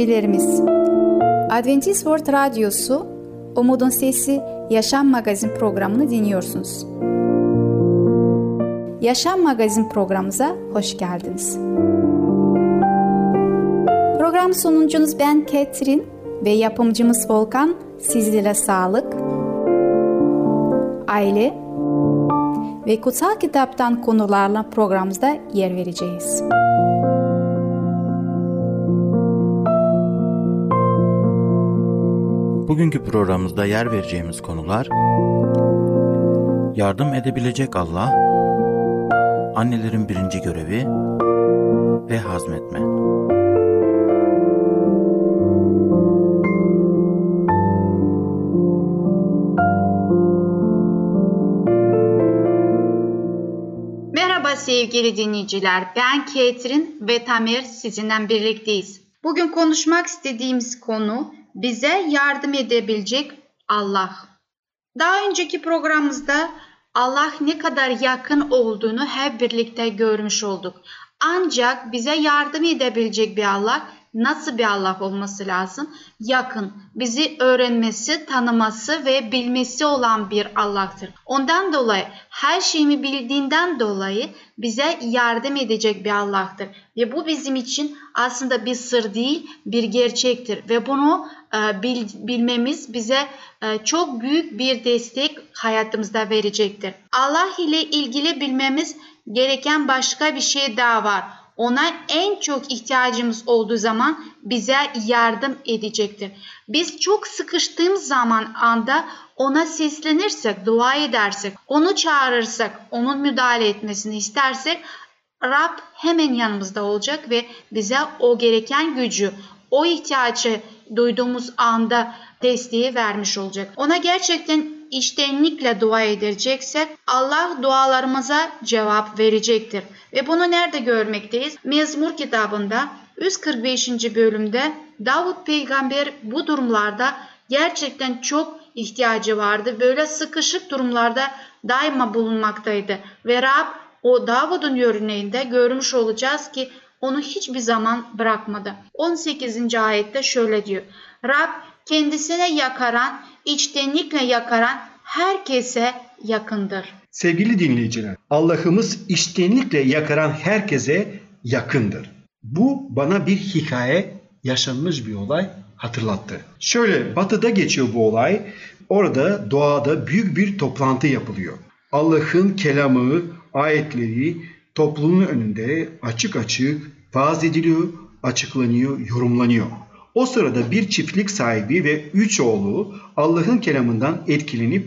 Dinleyicilerimiz, Adventist World Radyosu Umutun Sesi Yaşam Magazin programını dinliyorsunuz. Yaşam Magazin programımıza hoş geldiniz. Program sunucunuz ben Ketrin ve yapımcımız Volkan sizlere sağlık, aile ve kutsal kitaptan konularla programımızda yer vereceğiz. Bugünkü programımızda yer vereceğimiz konular Yardım edebilecek Allah Annelerin birinci görevi ve hazmetme. Merhaba sevgili dinleyiciler. Ben Ketrin ve Tamer sizinle birlikteyiz. Bugün konuşmak istediğimiz konu bize yardım edebilecek Allah. Daha önceki programımızda Allah ne kadar yakın olduğunu hep birlikte görmüş olduk. Ancak bize yardım edebilecek bir Allah nasıl bir Allah olması lazım? Yakın, bizi öğrenmesi, tanıması ve bilmesi olan bir Allah'tır. Ondan dolayı her şeyimi bildiğinden dolayı bize yardım edecek bir Allah'tır. Ve bu bizim için aslında bir sır değil, bir gerçektir. Ve bunu bil, bilmemiz bize e, çok büyük bir destek hayatımızda verecektir. Allah ile ilgili bilmemiz gereken başka bir şey daha var ona en çok ihtiyacımız olduğu zaman bize yardım edecektir. Biz çok sıkıştığımız zaman anda ona seslenirsek, dua edersek, onu çağırırsak, onun müdahale etmesini istersek Rab hemen yanımızda olacak ve bize o gereken gücü, o ihtiyacı duyduğumuz anda desteği vermiş olacak. Ona gerçekten içtenlikle dua edeceksek Allah dualarımıza cevap verecektir. Ve bunu nerede görmekteyiz? Mezmur kitabında 145. bölümde Davut peygamber bu durumlarda gerçekten çok ihtiyacı vardı. Böyle sıkışık durumlarda daima bulunmaktaydı. Ve Rab o Davud'un örneğinde görmüş olacağız ki onu hiçbir zaman bırakmadı. 18. ayette şöyle diyor. Rab kendisine yakaran, içtenlikle yakaran herkese yakındır. Sevgili dinleyiciler, Allah'ımız içtenlikle yakaran herkese yakındır. Bu bana bir hikaye, yaşanmış bir olay hatırlattı. Şöyle batıda geçiyor bu olay. Orada doğada büyük bir toplantı yapılıyor. Allah'ın kelamı, ayetleri toplumun önünde açık açık vaaz ediliyor, açıklanıyor, yorumlanıyor. O sırada bir çiftlik sahibi ve üç oğlu Allah'ın kelamından etkilenip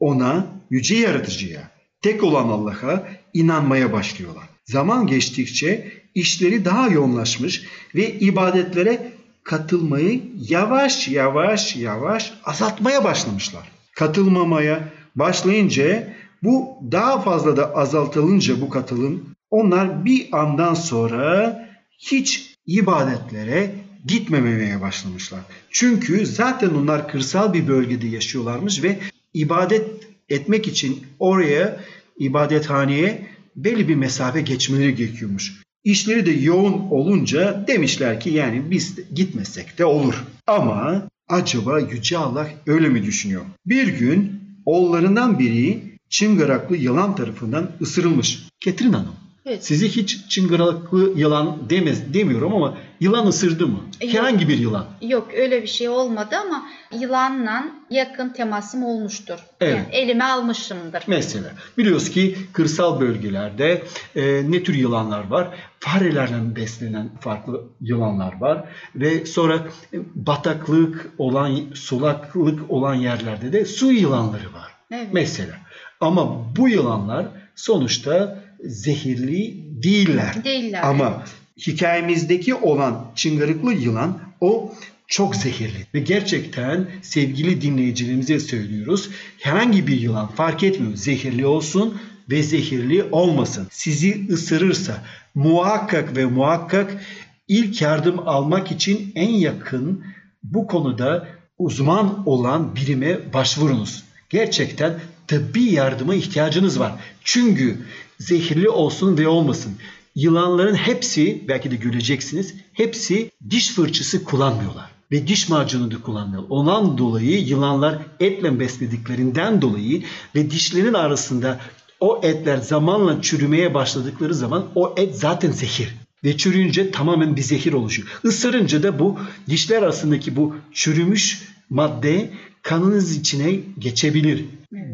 ona, yüce yaratıcıya, tek olan Allah'a inanmaya başlıyorlar. Zaman geçtikçe işleri daha yoğunlaşmış ve ibadetlere katılmayı yavaş yavaş yavaş azaltmaya başlamışlar. Katılmamaya başlayınca bu daha fazla da azaltılınca bu katılım onlar bir andan sonra hiç ibadetlere gitmemeye başlamışlar. Çünkü zaten onlar kırsal bir bölgede yaşıyorlarmış ve ibadet etmek için oraya ibadethaneye belli bir mesafe geçmeleri gerekiyormuş. İşleri de yoğun olunca demişler ki yani biz gitmesek de olur. Ama acaba Yüce Allah öyle mi düşünüyor? Bir gün oğullarından biri çıngıraklı yılan tarafından ısırılmış. Ketrin Hanım Evet. Sizi hiç çıngıraklı yılan demez demiyorum ama yılan ısırdı mı? Yok. Herhangi bir yılan. Yok öyle bir şey olmadı ama yılanla yakın temasım olmuştur. Evet. Yani elime almışımdır. Mesela biliyoruz ki kırsal bölgelerde e, ne tür yılanlar var? Farelerle beslenen farklı yılanlar var ve sonra e, bataklık olan sulaklık olan yerlerde de su yılanları var. Evet. Mesela ama bu yılanlar sonuçta zehirli değiller. Değiller. Ama hikayemizdeki olan çıngırıklı yılan o çok zehirli. Ve gerçekten sevgili dinleyicilerimize söylüyoruz. Herhangi bir yılan fark etmiyor. Zehirli olsun ve zehirli olmasın. Sizi ısırırsa muhakkak ve muhakkak ilk yardım almak için en yakın bu konuda uzman olan birime başvurunuz. Gerçekten tıbbi yardıma ihtiyacınız var. Çünkü zehirli olsun ve olmasın. Yılanların hepsi belki de göreceksiniz hepsi diş fırçası kullanmıyorlar ve diş macunu da kullanmıyor. Ondan dolayı yılanlar etle beslediklerinden dolayı ve dişlerin arasında o etler zamanla çürümeye başladıkları zaman o et zaten zehir. Ve çürüyünce tamamen bir zehir oluşuyor. Isırınca da bu dişler arasındaki bu çürümüş madde kanınız içine geçebilir.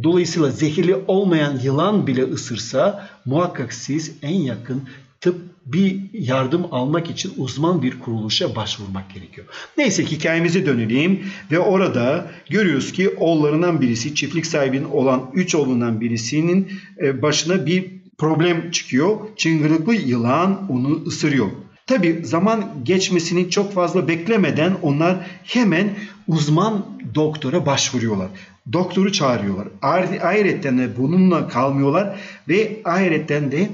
Dolayısıyla zehirli olmayan yılan bile ısırsa muhakkak siz en yakın tıp bir yardım almak için uzman bir kuruluşa başvurmak gerekiyor. Neyse hikayemize dönelim ve orada görüyoruz ki oğullarından birisi çiftlik sahibinin olan üç oğlundan birisinin e, başına bir problem çıkıyor. Çıngırıklı yılan onu ısırıyor. Tabi zaman geçmesini çok fazla beklemeden onlar hemen uzman doktora başvuruyorlar. Doktoru çağırıyorlar. Ayrıca de bununla kalmıyorlar ve ayrıca de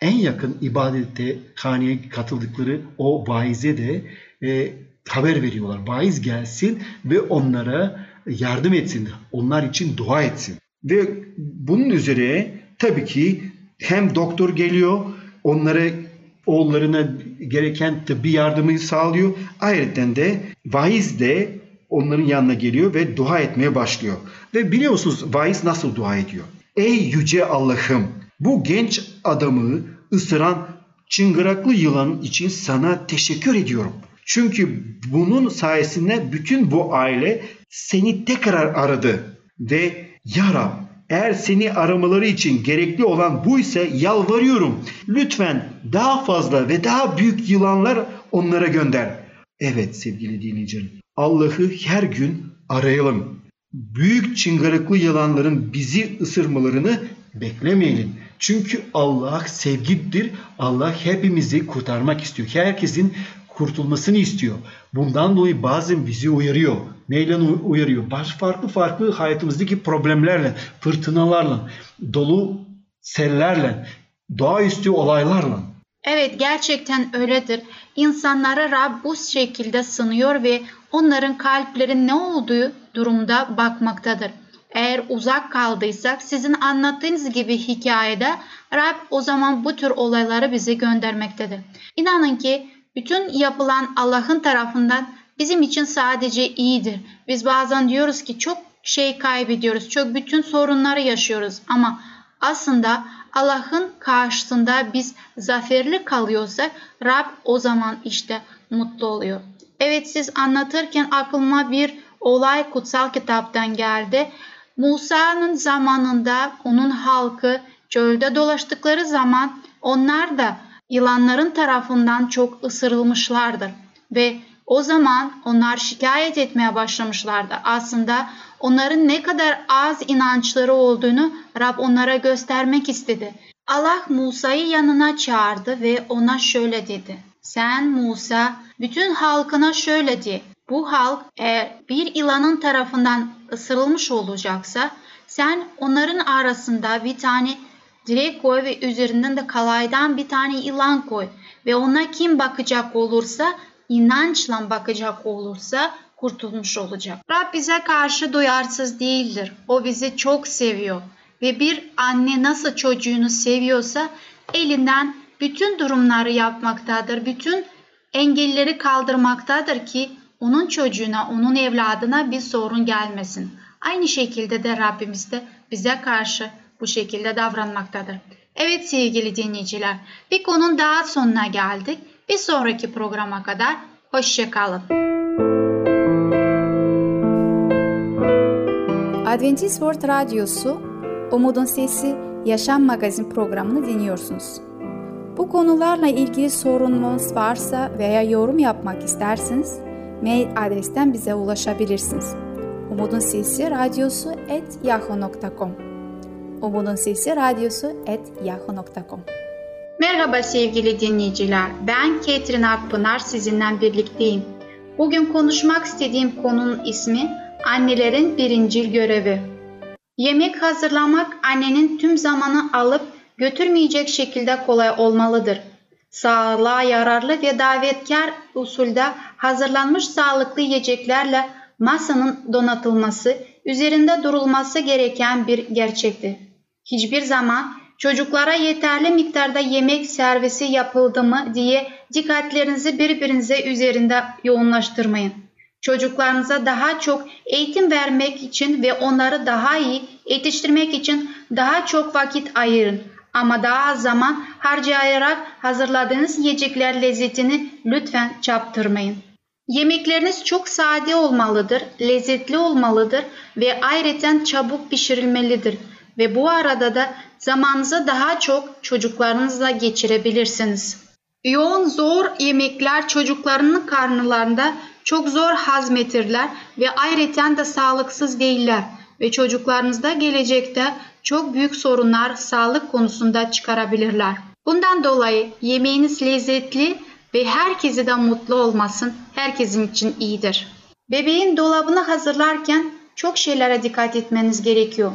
en yakın ibadette haneye katıldıkları o vaize de e, haber veriyorlar. Vaiz gelsin ve onlara yardım etsin. Onlar için dua etsin. Ve bunun üzere tabii ki hem doktor geliyor onlara oğullarına gereken tıbbi yardımı sağlıyor. Ayrıca de vaiz de onların yanına geliyor ve dua etmeye başlıyor. Ve biliyorsunuz vaiz nasıl dua ediyor? Ey yüce Allah'ım bu genç adamı ısıran çıngıraklı yılan için sana teşekkür ediyorum. Çünkü bunun sayesinde bütün bu aile seni tekrar aradı ve ya Rab eğer seni aramaları için gerekli olan bu ise yalvarıyorum. Lütfen daha fazla ve daha büyük yılanlar onlara gönder. Evet sevgili dinleyicilerim. Allah'ı her gün arayalım. Büyük çıngıraklı yılanların bizi ısırmalarını beklemeyelim. Çünkü Allah sevgidir. Allah hepimizi kurtarmak istiyor. Herkesin kurtulmasını istiyor. Bundan dolayı bazen bizi uyarıyor. Neyle uyarıyor? Baş farklı farklı hayatımızdaki problemlerle, fırtınalarla, dolu sellerle, doğaüstü olaylarla. Evet gerçekten öyledir. İnsanlara Rab bu şekilde sınıyor ve onların kalplerin ne olduğu durumda bakmaktadır. Eğer uzak kaldıysak sizin anlattığınız gibi hikayede Rab o zaman bu tür olayları bize göndermektedir. İnanın ki bütün yapılan Allah'ın tarafından bizim için sadece iyidir. Biz bazen diyoruz ki çok şey kaybediyoruz, çok bütün sorunları yaşıyoruz ama aslında Allah'ın karşısında biz zaferli kalıyorsak Rab o zaman işte mutlu oluyor. Evet siz anlatırken aklıma bir olay kutsal kitaptan geldi. Musa'nın zamanında onun halkı çölde dolaştıkları zaman onlar da yılanların tarafından çok ısırılmışlardır ve o zaman onlar şikayet etmeye başlamışlardı. Aslında onların ne kadar az inançları olduğunu Rab onlara göstermek istedi. Allah Musa'yı yanına çağırdı ve ona şöyle dedi. Sen Musa bütün halkına şöyle de. Bu halk eğer bir yılanın tarafından ısırılmış olacaksa sen onların arasında bir tane direk koy ve üzerinden de kalaydan bir tane yılan koy ve ona kim bakacak olursa inançla bakacak olursa kurtulmuş olacak. Rab bize karşı duyarsız değildir. O bizi çok seviyor ve bir anne nasıl çocuğunu seviyorsa elinden bütün durumları yapmaktadır. Bütün engelleri kaldırmaktadır ki onun çocuğuna, onun evladına bir sorun gelmesin. Aynı şekilde de Rabbimiz de bize karşı bu şekilde davranmaktadır. Evet sevgili dinleyiciler, bir konun daha sonuna geldik. Bir sonraki programa kadar hoşçakalın. Adventist World Radyosu, Umutun Sesi Yaşam Magazin programını dinliyorsunuz. Bu konularla ilgili sorununuz varsa veya yorum yapmak isterseniz mail adresten bize ulaşabilirsiniz. Umutun Sesi Radyosu et yahoo.com Umutun Sesi Radyosu et yahoo.com Merhaba sevgili dinleyiciler. Ben Ketrin Akpınar sizinle birlikteyim. Bugün konuşmak istediğim konunun ismi annelerin birincil görevi. Yemek hazırlamak annenin tüm zamanı alıp götürmeyecek şekilde kolay olmalıdır. Sağlığa yararlı ve davetkar usulde hazırlanmış sağlıklı yiyeceklerle masanın donatılması, üzerinde durulması gereken bir gerçektir. Hiçbir zaman çocuklara yeterli miktarda yemek servisi yapıldı mı diye dikkatlerinizi birbirinize üzerinde yoğunlaştırmayın. Çocuklarınıza daha çok eğitim vermek için ve onları daha iyi yetiştirmek için daha çok vakit ayırın. Ama daha az zaman harcayarak hazırladığınız yiyecekler lezzetini lütfen çaptırmayın. Yemekleriniz çok sade olmalıdır, lezzetli olmalıdır ve ayrıca çabuk pişirilmelidir. Ve bu arada da zamanınızı daha çok çocuklarınızla geçirebilirsiniz. Yoğun zor yemekler çocuklarının karnlarında çok zor hazmetirler ve ayrıca da sağlıksız değiller ve çocuklarınızda gelecekte çok büyük sorunlar sağlık konusunda çıkarabilirler. Bundan dolayı yemeğiniz lezzetli ve herkesi de mutlu olmasın herkesin için iyidir. Bebeğin dolabını hazırlarken çok şeylere dikkat etmeniz gerekiyor.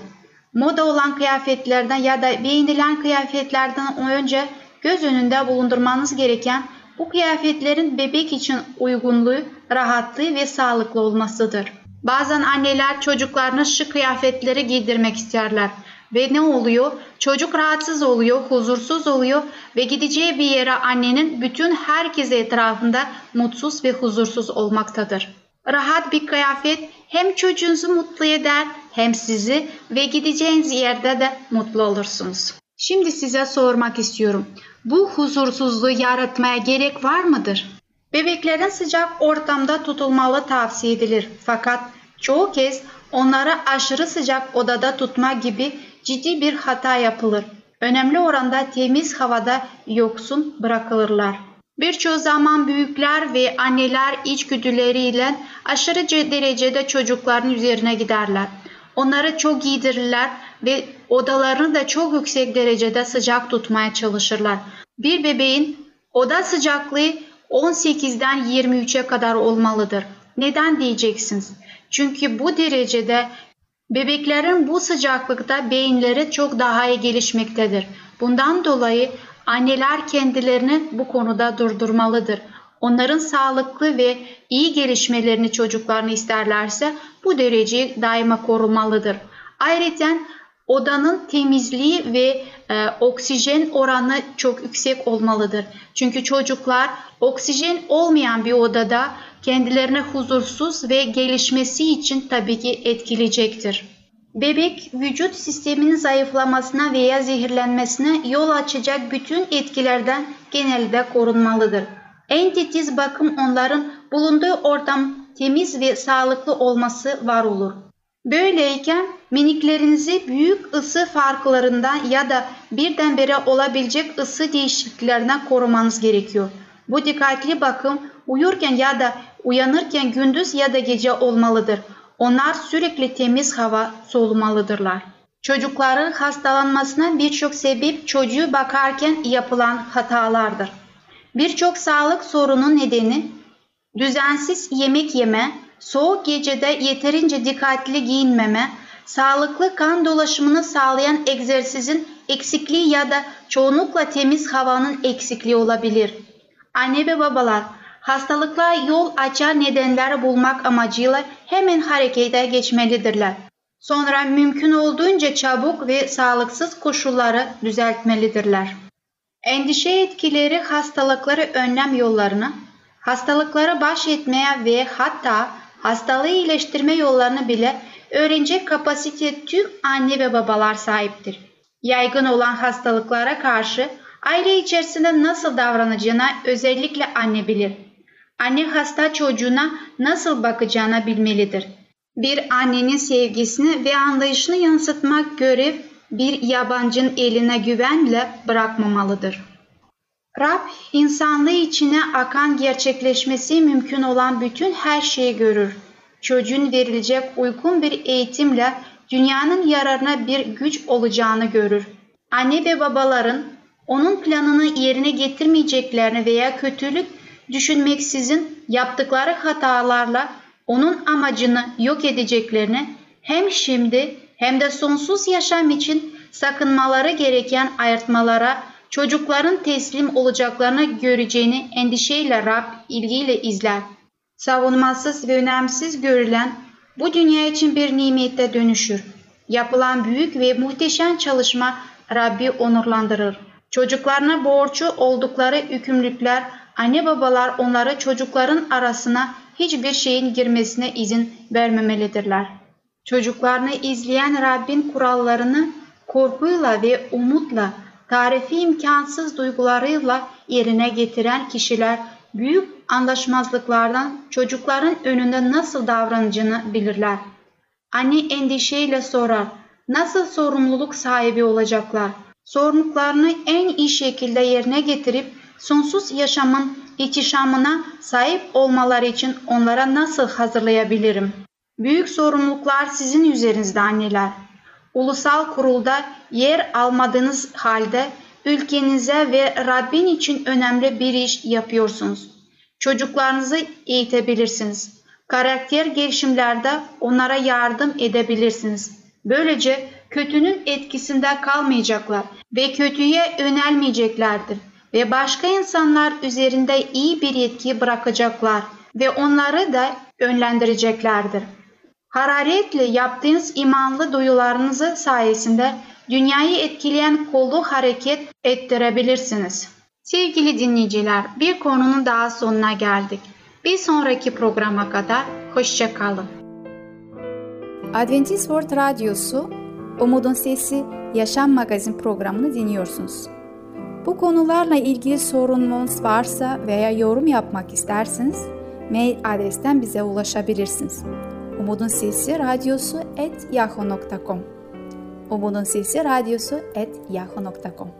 Moda olan kıyafetlerden ya da beğenilen kıyafetlerden önce göz önünde bulundurmanız gereken bu kıyafetlerin bebek için uygunluğu, rahatlığı ve sağlıklı olmasıdır. Bazen anneler çocuklarına şu kıyafetleri giydirmek isterler ve ne oluyor? Çocuk rahatsız oluyor, huzursuz oluyor ve gideceği bir yere annenin bütün herkes etrafında mutsuz ve huzursuz olmaktadır. Rahat bir kıyafet hem çocuğunuzu mutlu eder hem sizi ve gideceğiniz yerde de mutlu olursunuz. Şimdi size sormak istiyorum. Bu huzursuzluğu yaratmaya gerek var mıdır? Bebeklerin sıcak ortamda tutulmalı tavsiye edilir. Fakat çoğu kez onları aşırı sıcak odada tutma gibi ciddi bir hata yapılır. Önemli oranda temiz havada yoksun bırakılırlar. Birçok zaman büyükler ve anneler içgüdüleriyle aşırı derecede çocukların üzerine giderler. Onları çok giydirirler ve odalarını da çok yüksek derecede sıcak tutmaya çalışırlar. Bir bebeğin oda sıcaklığı 18'den 23'e kadar olmalıdır. Neden diyeceksiniz? Çünkü bu derecede bebeklerin bu sıcaklıkta beyinleri çok daha iyi gelişmektedir. Bundan dolayı anneler kendilerini bu konuda durdurmalıdır. Onların sağlıklı ve iyi gelişmelerini çocuklarını isterlerse bu dereceyi daima korumalıdır. Ayrıca odanın temizliği ve e, oksijen oranı çok yüksek olmalıdır. Çünkü çocuklar oksijen olmayan bir odada kendilerine huzursuz ve gelişmesi için tabii ki etkileyecektir. Bebek vücut sisteminin zayıflamasına veya zehirlenmesine yol açacak bütün etkilerden genelde korunmalıdır. En titiz bakım onların bulunduğu ortam temiz ve sağlıklı olması var olur. Böyleyken miniklerinizi büyük ısı farklarından ya da birdenbire olabilecek ısı değişikliklerinden korumanız gerekiyor. Bu dikkatli bakım uyurken ya da uyanırken gündüz ya da gece olmalıdır. Onlar sürekli temiz hava solumalıdırlar. Çocukların hastalanmasına birçok sebep çocuğu bakarken yapılan hatalardır. Birçok sağlık sorunun nedeni düzensiz yemek yeme, soğuk gecede yeterince dikkatli giyinmeme, sağlıklı kan dolaşımını sağlayan egzersizin eksikliği ya da çoğunlukla temiz havanın eksikliği olabilir. Anne ve babalar hastalıkla yol açan nedenler bulmak amacıyla hemen harekete geçmelidirler. Sonra mümkün olduğunca çabuk ve sağlıksız koşulları düzeltmelidirler. Endişe etkileri hastalıkları önlem yollarını, hastalıklara baş etmeye ve hatta hastalığı iyileştirme yollarını bile öğrenecek kapasite tüm anne ve babalar sahiptir. Yaygın olan hastalıklara karşı aile içerisinde nasıl davranacağına özellikle anne bilir. Anne hasta çocuğuna nasıl bakacağına bilmelidir. Bir annenin sevgisini ve anlayışını yansıtmak görev bir yabancının eline güvenle bırakmamalıdır. Rab insanlığı içine akan gerçekleşmesi mümkün olan bütün her şeyi görür. Çocuğun verilecek uygun bir eğitimle dünyanın yararına bir güç olacağını görür. Anne ve babaların onun planını yerine getirmeyeceklerini veya kötülük düşünmeksizin yaptıkları hatalarla onun amacını yok edeceklerini hem şimdi hem de sonsuz yaşam için sakınmaları gereken ayırtmalara çocukların teslim olacaklarını göreceğini endişeyle Rab ilgiyle izler. Savunmasız ve önemsiz görülen bu dünya için bir nimette dönüşür. Yapılan büyük ve muhteşem çalışma Rabbi onurlandırır. Çocuklarına borcu oldukları yükümlülükler, anne babalar onları çocukların arasına hiçbir şeyin girmesine izin vermemelidirler. Çocuklarını izleyen Rabbin kurallarını korkuyla ve umutla, tarifi imkansız duygularıyla yerine getiren kişiler büyük anlaşmazlıklardan çocukların önünde nasıl davranacağını bilirler. Anne endişeyle sorar, nasıl sorumluluk sahibi olacaklar? Sorumluluklarını en iyi şekilde yerine getirip sonsuz yaşamın ihtişamına sahip olmaları için onlara nasıl hazırlayabilirim? Büyük sorumluluklar sizin üzerinizde anneler. Ulusal kurulda yer almadığınız halde ülkenize ve Rabbin için önemli bir iş yapıyorsunuz. Çocuklarınızı eğitebilirsiniz. Karakter gelişimlerde onlara yardım edebilirsiniz. Böylece kötünün etkisinde kalmayacaklar ve kötüye yönelmeyeceklerdir ve başka insanlar üzerinde iyi bir etki bırakacaklar ve onları da yönlendireceklerdir. Hararetle yaptığınız imanlı duyularınızı sayesinde dünyayı etkileyen kolu hareket ettirebilirsiniz. Sevgili dinleyiciler, bir konunun daha sonuna geldik. Bir sonraki programa kadar hoşça kalın. Adventist World Radyosu Umutun Sesi Yaşam Magazin programını dinliyorsunuz. Bu konularla ilgili sorununuz varsa veya yorum yapmak isterseniz mail adresten bize ulaşabilirsiniz. Umutun Sesi Radyosu et yahoo.com Umutun Sesi Radyosu et yahoo.com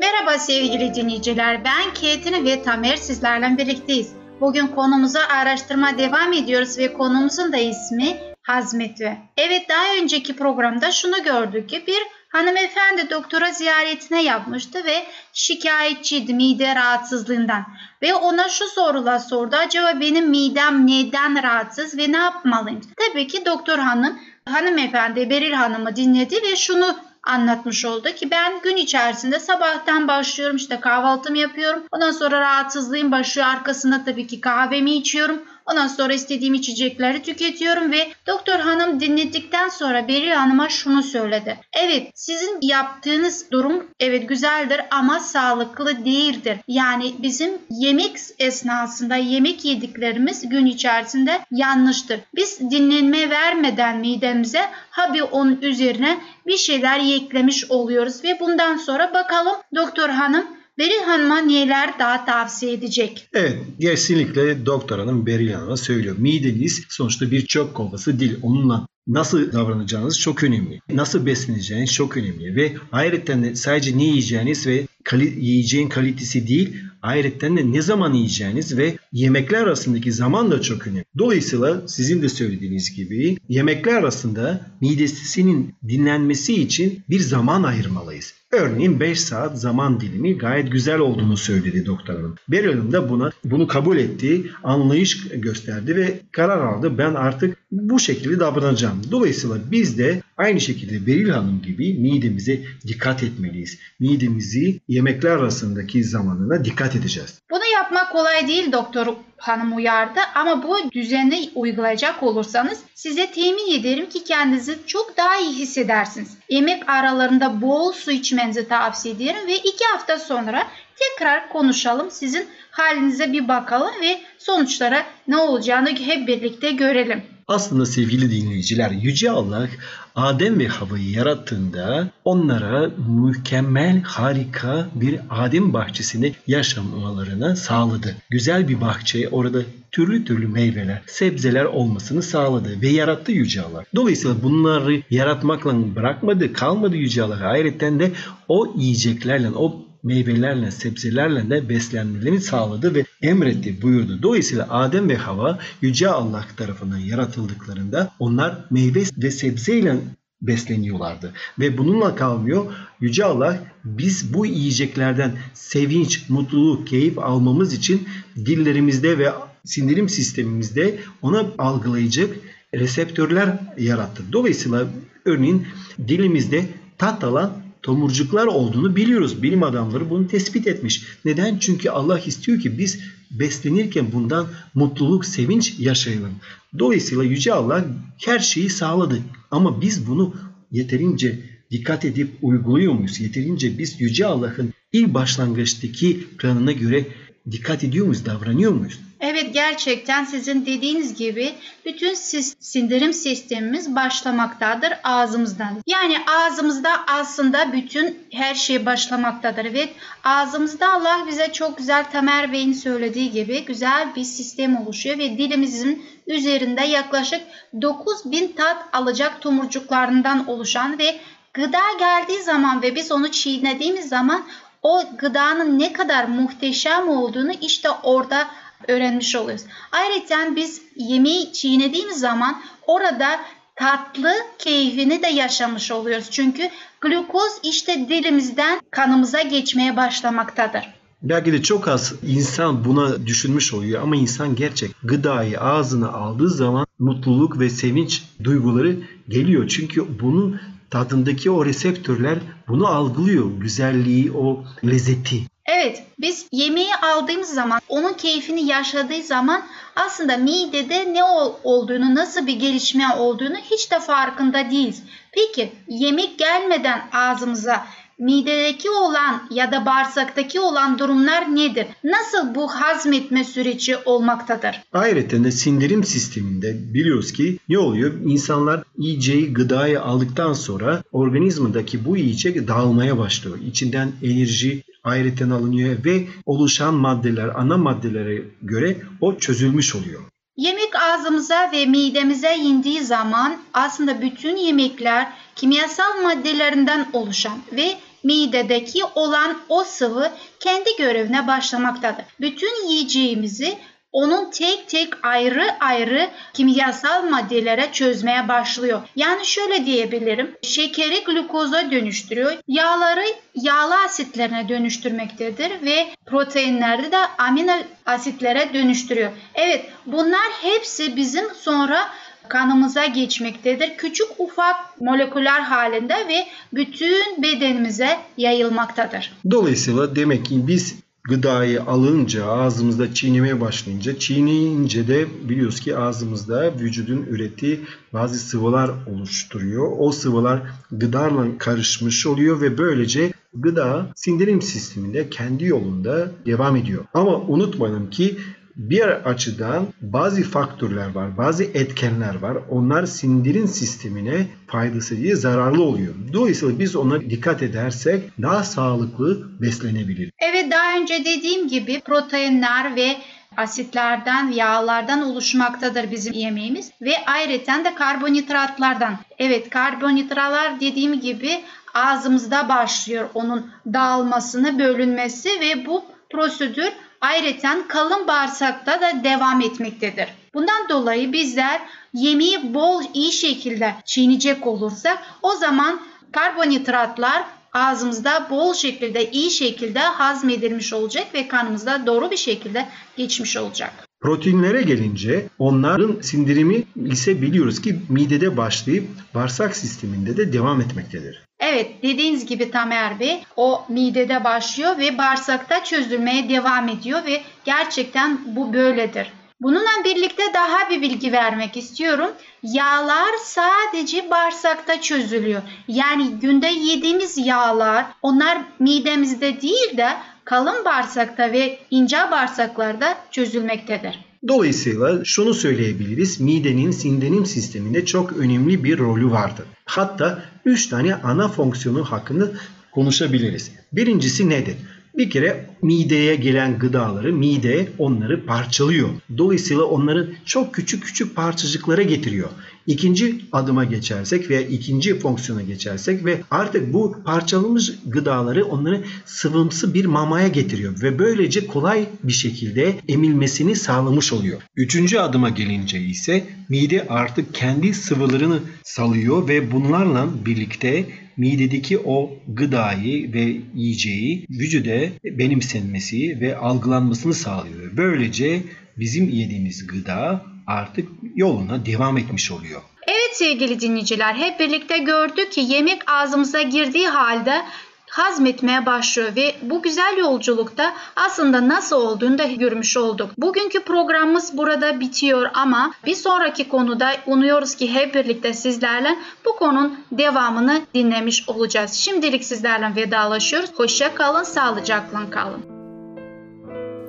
Merhaba sevgili dinleyiciler, ben Ketrin ve Tamer sizlerle birlikteyiz. Bugün konumuza araştırma devam ediyoruz ve konumuzun da ismi hazmetme. Evet daha önceki programda şunu gördük ki bir hanımefendi doktora ziyaretine yapmıştı ve şikayetçiydi mide rahatsızlığından. Ve ona şu sorular sordu. Acaba benim midem neden rahatsız ve ne yapmalıyım? Tabii ki doktor hanım hanımefendi Beril Hanım'ı dinledi ve şunu anlatmış oldu ki ben gün içerisinde sabahtan başlıyorum işte kahvaltımı yapıyorum. Ondan sonra rahatsızlığım başlıyor arkasında tabii ki kahvemi içiyorum. Ondan sonra istediğim içecekleri tüketiyorum ve doktor hanım dinledikten sonra Beril Hanım'a şunu söyledi. Evet sizin yaptığınız durum evet güzeldir ama sağlıklı değildir. Yani bizim yemek esnasında yemek yediklerimiz gün içerisinde yanlıştır. Biz dinlenme vermeden midemize habi onun üzerine bir şeyler eklemiş oluyoruz ve bundan sonra bakalım doktor hanım Beril Hanım'a neler daha tavsiye edecek? Evet kesinlikle doktor hanım Beril Hanım'a söylüyor. Mideniz sonuçta bir çöp kovası değil. Onunla nasıl davranacağınız çok önemli. Nasıl besleneceğiniz çok önemli. Ve ayrıca sadece ne yiyeceğiniz ve kali, yiyeceğin kalitesi değil ayrıca de ne zaman yiyeceğiniz ve yemekler arasındaki zaman da çok önemli. Dolayısıyla sizin de söylediğiniz gibi yemekler arasında midesinin dinlenmesi için bir zaman ayırmalıyız. Örneğin 5 saat zaman dilimi gayet güzel olduğunu söyledi doktor hanım. Beril Hanım da buna, bunu kabul etti, anlayış gösterdi ve karar aldı. Ben artık bu şekilde davranacağım. Dolayısıyla biz de aynı şekilde Beril Hanım gibi midemize dikkat etmeliyiz. Midemizi yemekler arasındaki zamanına dikkat edeceğiz. Bunu yapmak kolay değil doktor hanım uyardı ama bu düzenli uygulayacak olursanız size temin ederim ki kendinizi çok daha iyi hissedersiniz. Yemek aralarında bol su içmenizi tavsiye ederim ve iki hafta sonra tekrar konuşalım. Sizin halinize bir bakalım ve sonuçlara ne olacağını hep birlikte görelim. Aslında sevgili dinleyiciler Yüce Allah Adem ve Hava'yı yarattığında onlara mükemmel harika bir Adem bahçesinde yaşamalarını sağladı. Güzel bir bahçe orada türlü türlü meyveler, sebzeler olmasını sağladı ve yarattı Yüce Allah. Dolayısıyla bunları yaratmakla bırakmadı, kalmadı Yüce Allah. Ayrıca de o yiyeceklerle, o meyvelerle, sebzelerle de beslenmelerini sağladı ve emretti, buyurdu. Dolayısıyla Adem ve Hava Yüce Allah tarafından yaratıldıklarında onlar meyve ve sebzeyle besleniyorlardı. Ve bununla kalmıyor. Yüce Allah biz bu yiyeceklerden sevinç, mutluluk, keyif almamız için dillerimizde ve sindirim sistemimizde ona algılayacak reseptörler yarattı. Dolayısıyla örneğin dilimizde tat alan tomurcuklar olduğunu biliyoruz. Bilim adamları bunu tespit etmiş. Neden? Çünkü Allah istiyor ki biz beslenirken bundan mutluluk, sevinç yaşayalım. Dolayısıyla Yüce Allah her şeyi sağladı. Ama biz bunu yeterince dikkat edip uyguluyor muyuz? Yeterince biz Yüce Allah'ın ilk başlangıçtaki planına göre dikkat ediyor muyuz, davranıyor muyuz? Evet gerçekten sizin dediğiniz gibi bütün sindirim sistemimiz başlamaktadır ağzımızdan. Yani ağzımızda aslında bütün her şey başlamaktadır. Evet ağzımızda Allah bize çok güzel Tamer Bey'in söylediği gibi güzel bir sistem oluşuyor ve dilimizin üzerinde yaklaşık 9000 tat alacak tomurcuklarından oluşan ve gıda geldiği zaman ve biz onu çiğnediğimiz zaman o gıdanın ne kadar muhteşem olduğunu işte orada öğrenmiş oluyoruz. Ayrıca biz yemeği çiğnediğimiz zaman orada tatlı keyfini de yaşamış oluyoruz. Çünkü glukoz işte dilimizden kanımıza geçmeye başlamaktadır. Belki de çok az insan buna düşünmüş oluyor ama insan gerçek gıdayı ağzına aldığı zaman mutluluk ve sevinç duyguları geliyor. Çünkü bunun tadındaki o reseptörler bunu algılıyor. Güzelliği, o lezzeti. Evet, biz yemeği aldığımız zaman, onun keyfini yaşadığı zaman aslında midede ne olduğunu, nasıl bir gelişme olduğunu hiç de farkında değiliz. Peki yemek gelmeden ağzımıza midedeki olan ya da bağırsaktaki olan durumlar nedir? Nasıl bu hazmetme süreci olmaktadır? Ayrıca de sindirim sisteminde biliyoruz ki ne oluyor? İnsanlar yiyeceği gıdayı aldıktan sonra organizmadaki bu yiyecek dağılmaya başlıyor. İçinden enerji ayrıca alınıyor ve oluşan maddeler ana maddelere göre o çözülmüş oluyor. Yemek ağzımıza ve midemize indiği zaman aslında bütün yemekler kimyasal maddelerinden oluşan ve midedeki olan o sıvı kendi görevine başlamaktadır. Bütün yiyeceğimizi onun tek tek ayrı ayrı kimyasal maddelere çözmeye başlıyor. Yani şöyle diyebilirim. Şekeri glukoza dönüştürüyor. Yağları yağlı asitlerine dönüştürmektedir ve proteinlerde de amino asitlere dönüştürüyor. Evet bunlar hepsi bizim sonra kanımıza geçmektedir. Küçük ufak moleküler halinde ve bütün bedenimize yayılmaktadır. Dolayısıyla demek ki biz gıdayı alınca ağzımızda çiğnemeye başlayınca çiğneyince de biliyoruz ki ağzımızda vücudun ürettiği bazı sıvılar oluşturuyor. O sıvılar gıdarla karışmış oluyor ve böylece gıda sindirim sisteminde kendi yolunda devam ediyor. Ama unutmayalım ki bir açıdan bazı faktörler var, bazı etkenler var. Onlar sindirim sistemine faydası değil zararlı oluyor. Dolayısıyla biz ona dikkat edersek daha sağlıklı beslenebiliriz. Evet daha önce dediğim gibi proteinler ve asitlerden, yağlardan oluşmaktadır bizim yemeğimiz ve ayrıca de karbonhidratlardan. Evet karbonhidratlar dediğim gibi ağzımızda başlıyor onun dağılmasını, bölünmesi ve bu prosedür ayrıca kalın bağırsakta da devam etmektedir. Bundan dolayı bizler yemeği bol iyi şekilde çiğneyecek olursak o zaman karbonhidratlar ağzımızda bol şekilde iyi şekilde hazmedilmiş olacak ve kanımızda doğru bir şekilde geçmiş olacak. Proteinlere gelince onların sindirimi ise biliyoruz ki midede başlayıp bağırsak sisteminde de devam etmektedir. Evet dediğiniz gibi Tamer Bey o midede başlıyor ve bağırsakta çözülmeye devam ediyor ve gerçekten bu böyledir. Bununla birlikte daha bir bilgi vermek istiyorum. Yağlar sadece bağırsakta çözülüyor. Yani günde yediğimiz yağlar onlar midemizde değil de kalın bağırsakta ve ince bağırsaklarda çözülmektedir. Dolayısıyla şunu söyleyebiliriz. Midenin sindirim sisteminde çok önemli bir rolü vardır. Hatta 3 tane ana fonksiyonu hakkında konuşabiliriz. Birincisi nedir? Bir kere mideye gelen gıdaları mide onları parçalıyor. Dolayısıyla onları çok küçük küçük parçacıklara getiriyor. İkinci adıma geçersek veya ikinci fonksiyona geçersek ve artık bu parçalanmış gıdaları onları sıvımsı bir mamaya getiriyor ve böylece kolay bir şekilde emilmesini sağlamış oluyor. Üçüncü adıma gelince ise mide artık kendi sıvılarını salıyor ve bunlarla birlikte midedeki o gıdayı ve yiyeceği vücuda benimsenmesi ve algılanmasını sağlıyor. Böylece bizim yediğimiz gıda artık yoluna devam etmiş oluyor. Evet sevgili dinleyiciler hep birlikte gördük ki yemek ağzımıza girdiği halde hazmetmeye başlıyor ve bu güzel yolculukta aslında nasıl olduğunu da görmüş olduk. Bugünkü programımız burada bitiyor ama bir sonraki konuda umuyoruz ki hep birlikte sizlerle bu konunun devamını dinlemiş olacağız. Şimdilik sizlerle vedalaşıyoruz. Hoşça kalın, sağlıcakla kalın.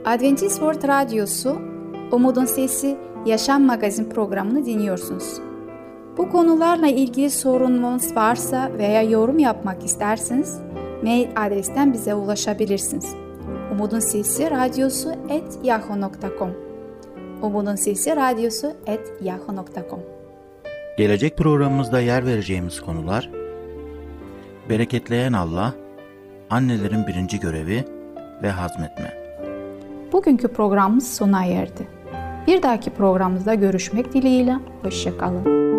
Adventist World Radyosu Umutun Sesi Yaşam Magazin programını dinliyorsunuz. Bu konularla ilgili sorununuz varsa veya yorum yapmak isterseniz mail adresten bize ulaşabilirsiniz. Umutun Sesi Radyosu et yahoo.com Umutun Sesi Radyosu et yahoo.com Gelecek programımızda yer vereceğimiz konular Bereketleyen Allah, annelerin birinci görevi ve hazmetme. Bugünkü programımız sona erdi. Bir dahaki programımızda görüşmek dileğiyle. Hoşçakalın.